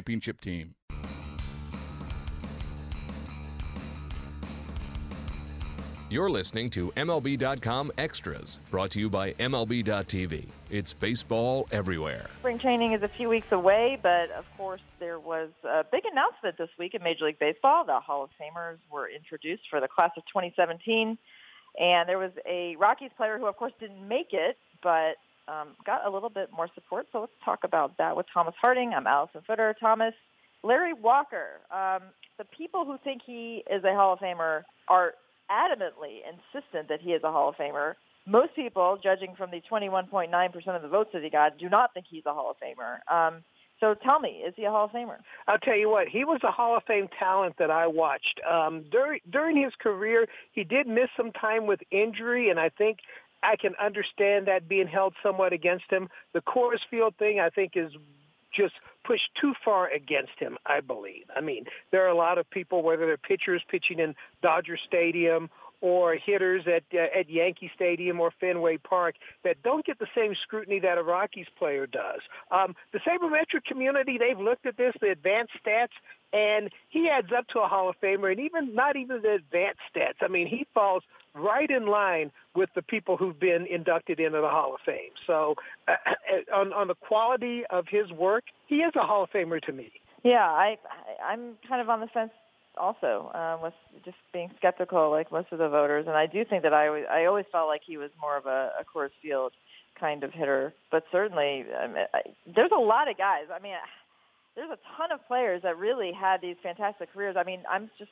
championship team. You're listening to MLB.com Extras, brought to you by MLB.tv. It's baseball everywhere. Spring training is a few weeks away, but of course, there was a big announcement this week in Major League Baseball. The Hall of Famers were introduced for the class of 2017. And there was a Rockies player who, of course, didn't make it, but um, got a little bit more support. So let's talk about that with Thomas Harding. I'm Allison Footer. Thomas, Larry Walker. Um, the people who think he is a Hall of Famer are adamantly insistent that he is a Hall of Famer. Most people, judging from the 21.9% of the votes that he got, do not think he's a Hall of Famer. Um, so tell me, is he a Hall of Famer? I'll tell you what, he was a Hall of Fame talent that I watched. Um, during during his career, he did miss some time with injury, and I think I can understand that being held somewhat against him. The Coors Field thing, I think, is just pushed too far against him, I believe. I mean, there are a lot of people, whether they're pitchers pitching in Dodger Stadium or hitters at uh, at Yankee Stadium or Fenway Park that don't get the same scrutiny that a Rockies player does. Um, the sabermetric community they've looked at this, the advanced stats, and he adds up to a Hall of Famer, and even not even the advanced stats. I mean, he falls right in line with the people who've been inducted into the Hall of Fame. So, uh, on on the quality of his work, he is a Hall of Famer to me. Yeah, I I'm kind of on the fence also um, with just being skeptical like most of the voters, and I do think that I always, I always felt like he was more of a, a Coors Field kind of hitter, but certainly I mean, I, there's a lot of guys. I mean, there's a ton of players that really had these fantastic careers. I mean, I'm just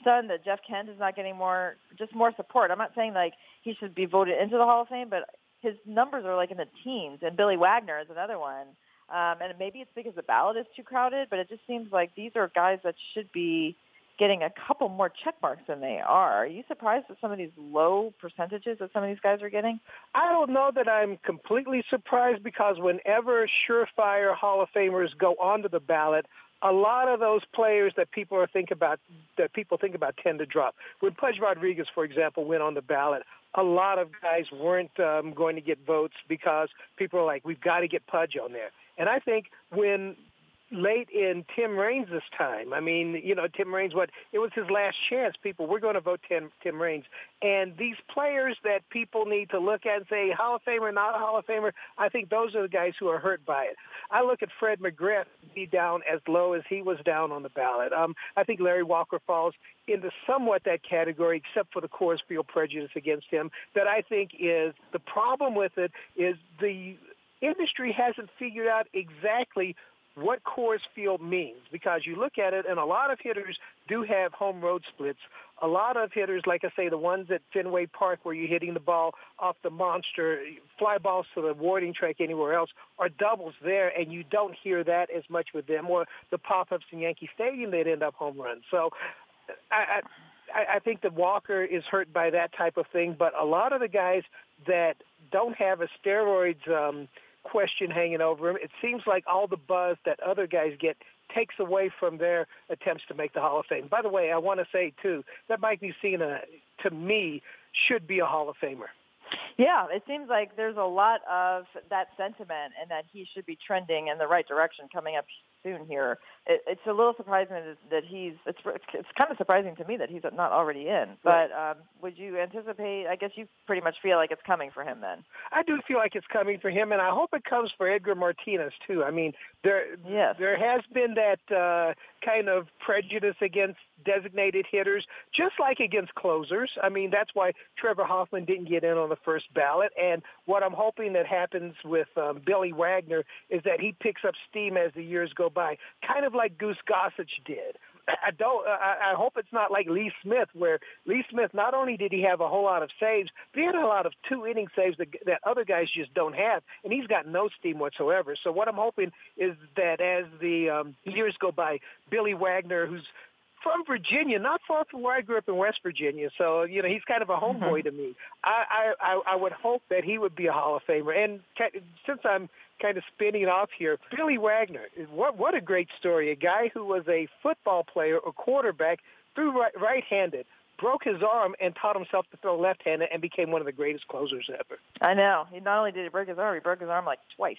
stunned that Jeff Kent is not getting more just more support. I'm not saying like he should be voted into the Hall of Fame, but his numbers are like in the teens, and Billy Wagner is another one. Um, and maybe it's because the ballot is too crowded, but it just seems like these are guys that should be getting a couple more check marks than they are. Are you surprised at some of these low percentages that some of these guys are getting? I don't know that I'm completely surprised because whenever surefire Hall of Famers go onto the ballot, a lot of those players that people are think about that people think about tend to drop. When Pudge Rodriguez, for example, went on the ballot, a lot of guys weren't um, going to get votes because people are like, we've got to get Pudge on there. And I think when late in Tim Raines' time. I mean, you know, Tim Raines, what it was his last chance. People, we're going to vote Tim Tim Raines, and these players that people need to look at and say Hall of Famer, not a Hall of Famer. I think those are the guys who are hurt by it. I look at Fred McGriff be down as low as he was down on the ballot. Um, I think Larry Walker falls into somewhat that category, except for the Coors Field prejudice against him. That I think is the problem with it is the industry hasn't figured out exactly what Coors Field means because you look at it and a lot of hitters do have home road splits. A lot of hitters, like I say, the ones at Fenway Park where you're hitting the ball off the monster, fly balls to the warning track anywhere else, are doubles there, and you don't hear that as much with them. Or the pop-ups in Yankee Stadium, they'd end up home runs. So I, I, I think that Walker is hurt by that type of thing, but a lot of the guys that don't have a steroids um, – question hanging over him. It seems like all the buzz that other guys get takes away from their attempts to make the Hall of Fame. By the way, I want to say too that Mike Mussina, to me, should be a Hall of Famer. Yeah, it seems like there's a lot of that sentiment and that he should be trending in the right direction coming up soon here. It, it's a little surprising that, that he's. It's it's kind of surprising to me that he's not already in. But um, would you anticipate? I guess you pretty much feel like it's coming for him then. I do feel like it's coming for him, and I hope it comes for Edgar Martinez too. I mean, there yes. there has been that uh, kind of prejudice against designated hitters, just like against closers. I mean, that's why Trevor Hoffman didn't get in on the first ballot. And what I'm hoping that happens with um, Billy Wagner is that he picks up steam as the years go by, kind of like Goose Gossage did. I don't. I, I hope it's not like Lee Smith, where Lee Smith not only did he have a whole lot of saves, but he had a lot of two inning saves that, that other guys just don't have, and he's got no steam whatsoever. So what I'm hoping is that as the um, years go by, Billy Wagner, who's from Virginia, not far from where I grew up in West Virginia. So you know, he's kind of a homeboy mm-hmm. to me. I, I I would hope that he would be a Hall of Famer. And since I'm kind of spinning off here, Billy Wagner, what what a great story! A guy who was a football player, a quarterback, threw right, right-handed. Broke his arm and taught himself to throw left-handed and became one of the greatest closers ever. I know. He not only did he break his arm, he broke his arm like twice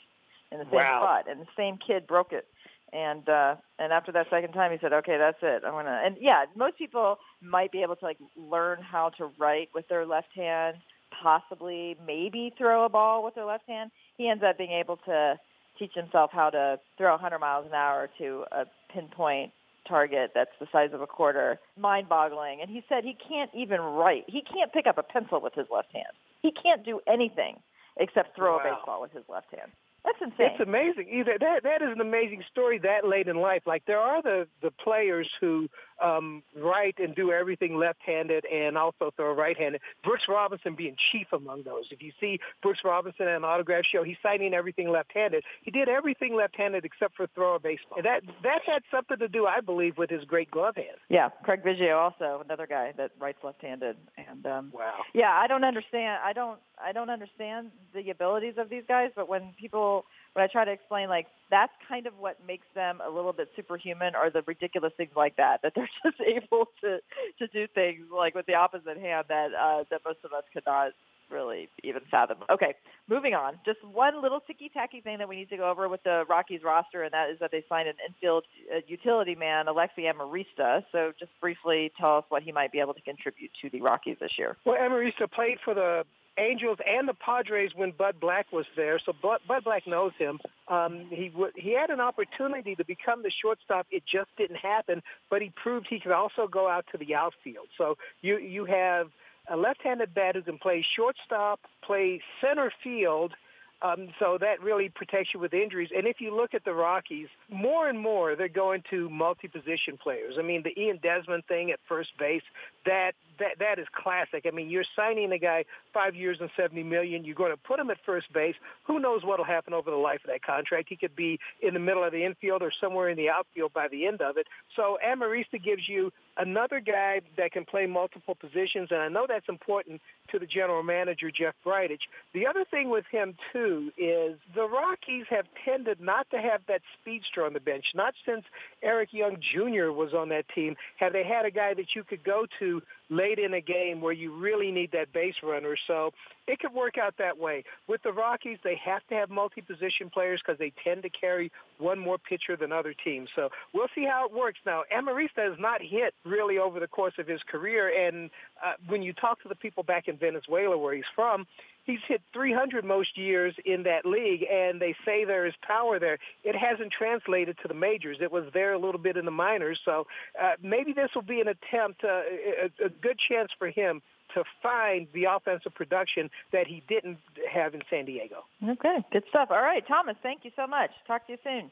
in the same wow. spot, and the same kid broke it and uh and after that second time he said okay that's it. I'm gonna and yeah most people might be able to like learn how to write with their left hand possibly maybe throw a ball with their left hand. He ends up being able to teach himself how to throw 100 miles an hour to a pinpoint target that's the size of a quarter. Mind boggling and he said he can't even write. He can't pick up a pencil with his left hand. He can't do anything except throw wow. a baseball with his left hand that's insane. It's amazing. Either that that is an amazing story that late in life. Like there are the the players who um, write and do everything left-handed and also throw right-handed. Brooks Robinson being chief among those. If you see Brooks Robinson at an autograph show, he's signing everything left-handed. He did everything left-handed except for throw a baseball. And that that had something to do, I believe, with his great glove hand. Yeah, Craig Biggio also another guy that writes left-handed. And um, wow. Yeah, I don't understand. I don't. I don't understand the abilities of these guys, but when people when I try to explain like that's kind of what makes them a little bit superhuman or the ridiculous things like that that they're just able to to do things like with the opposite hand that uh that most of us could not really even fathom. Okay, moving on. Just one little ticky-tacky thing that we need to go over with the Rockies roster, and that is that they signed an infield uh, utility man, Alexi Amarista. So just briefly tell us what he might be able to contribute to the Rockies this year. Well, Amarista played for the Angels and the Padres when Bud Black was there, so Bud, Bud Black knows him. Um, he w- he had an opportunity to become the shortstop. It just didn't happen, but he proved he could also go out to the outfield. So you you have a left-handed bat who can play shortstop, play center field, um, so that really protects you with injuries. And if you look at the Rockies, more and more they're going to multi-position players. I mean, the Ian Desmond thing at first base, that that that is classic. I mean, you're signing a guy five years and seventy million. You're going to put him at first base. Who knows what'll happen over the life of that contract? He could be in the middle of the infield or somewhere in the outfield by the end of it. So Amarista gives you another guy that can play multiple positions, and I know that's important to the general manager Jeff Bridich. The other thing with him too is the Rockies have tended not to have that speedster on the bench. Not since Eric Young Jr. was on that team have they had a guy that you could go to late in a game where you really need that base runner. So it could work out that way. With the Rockies, they have to have multi-position players because they tend to carry one more pitcher than other teams. So we'll see how it works. Now, Amarista has not hit really over the course of his career, and uh, when you talk to the people back in Venezuela where he's from, he's hit 300 most years in that league, and they say there is power there. It hasn't translated to the majors. It was there a little bit in the minors, so uh, maybe this will be an attempt, uh, a, a good chance for him to find the offensive production that he didn't have in San Diego. Okay, good stuff. All right, Thomas, thank you so much. Talk to you soon.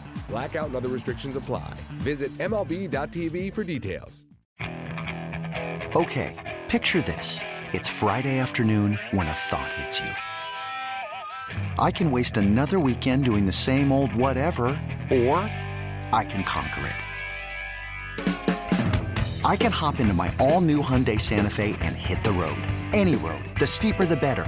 Blackout and other restrictions apply. Visit MLB.tv for details. Okay, picture this. It's Friday afternoon when a thought hits you. I can waste another weekend doing the same old whatever, or I can conquer it. I can hop into my all-new Hyundai Santa Fe and hit the road. Any road. The steeper the better.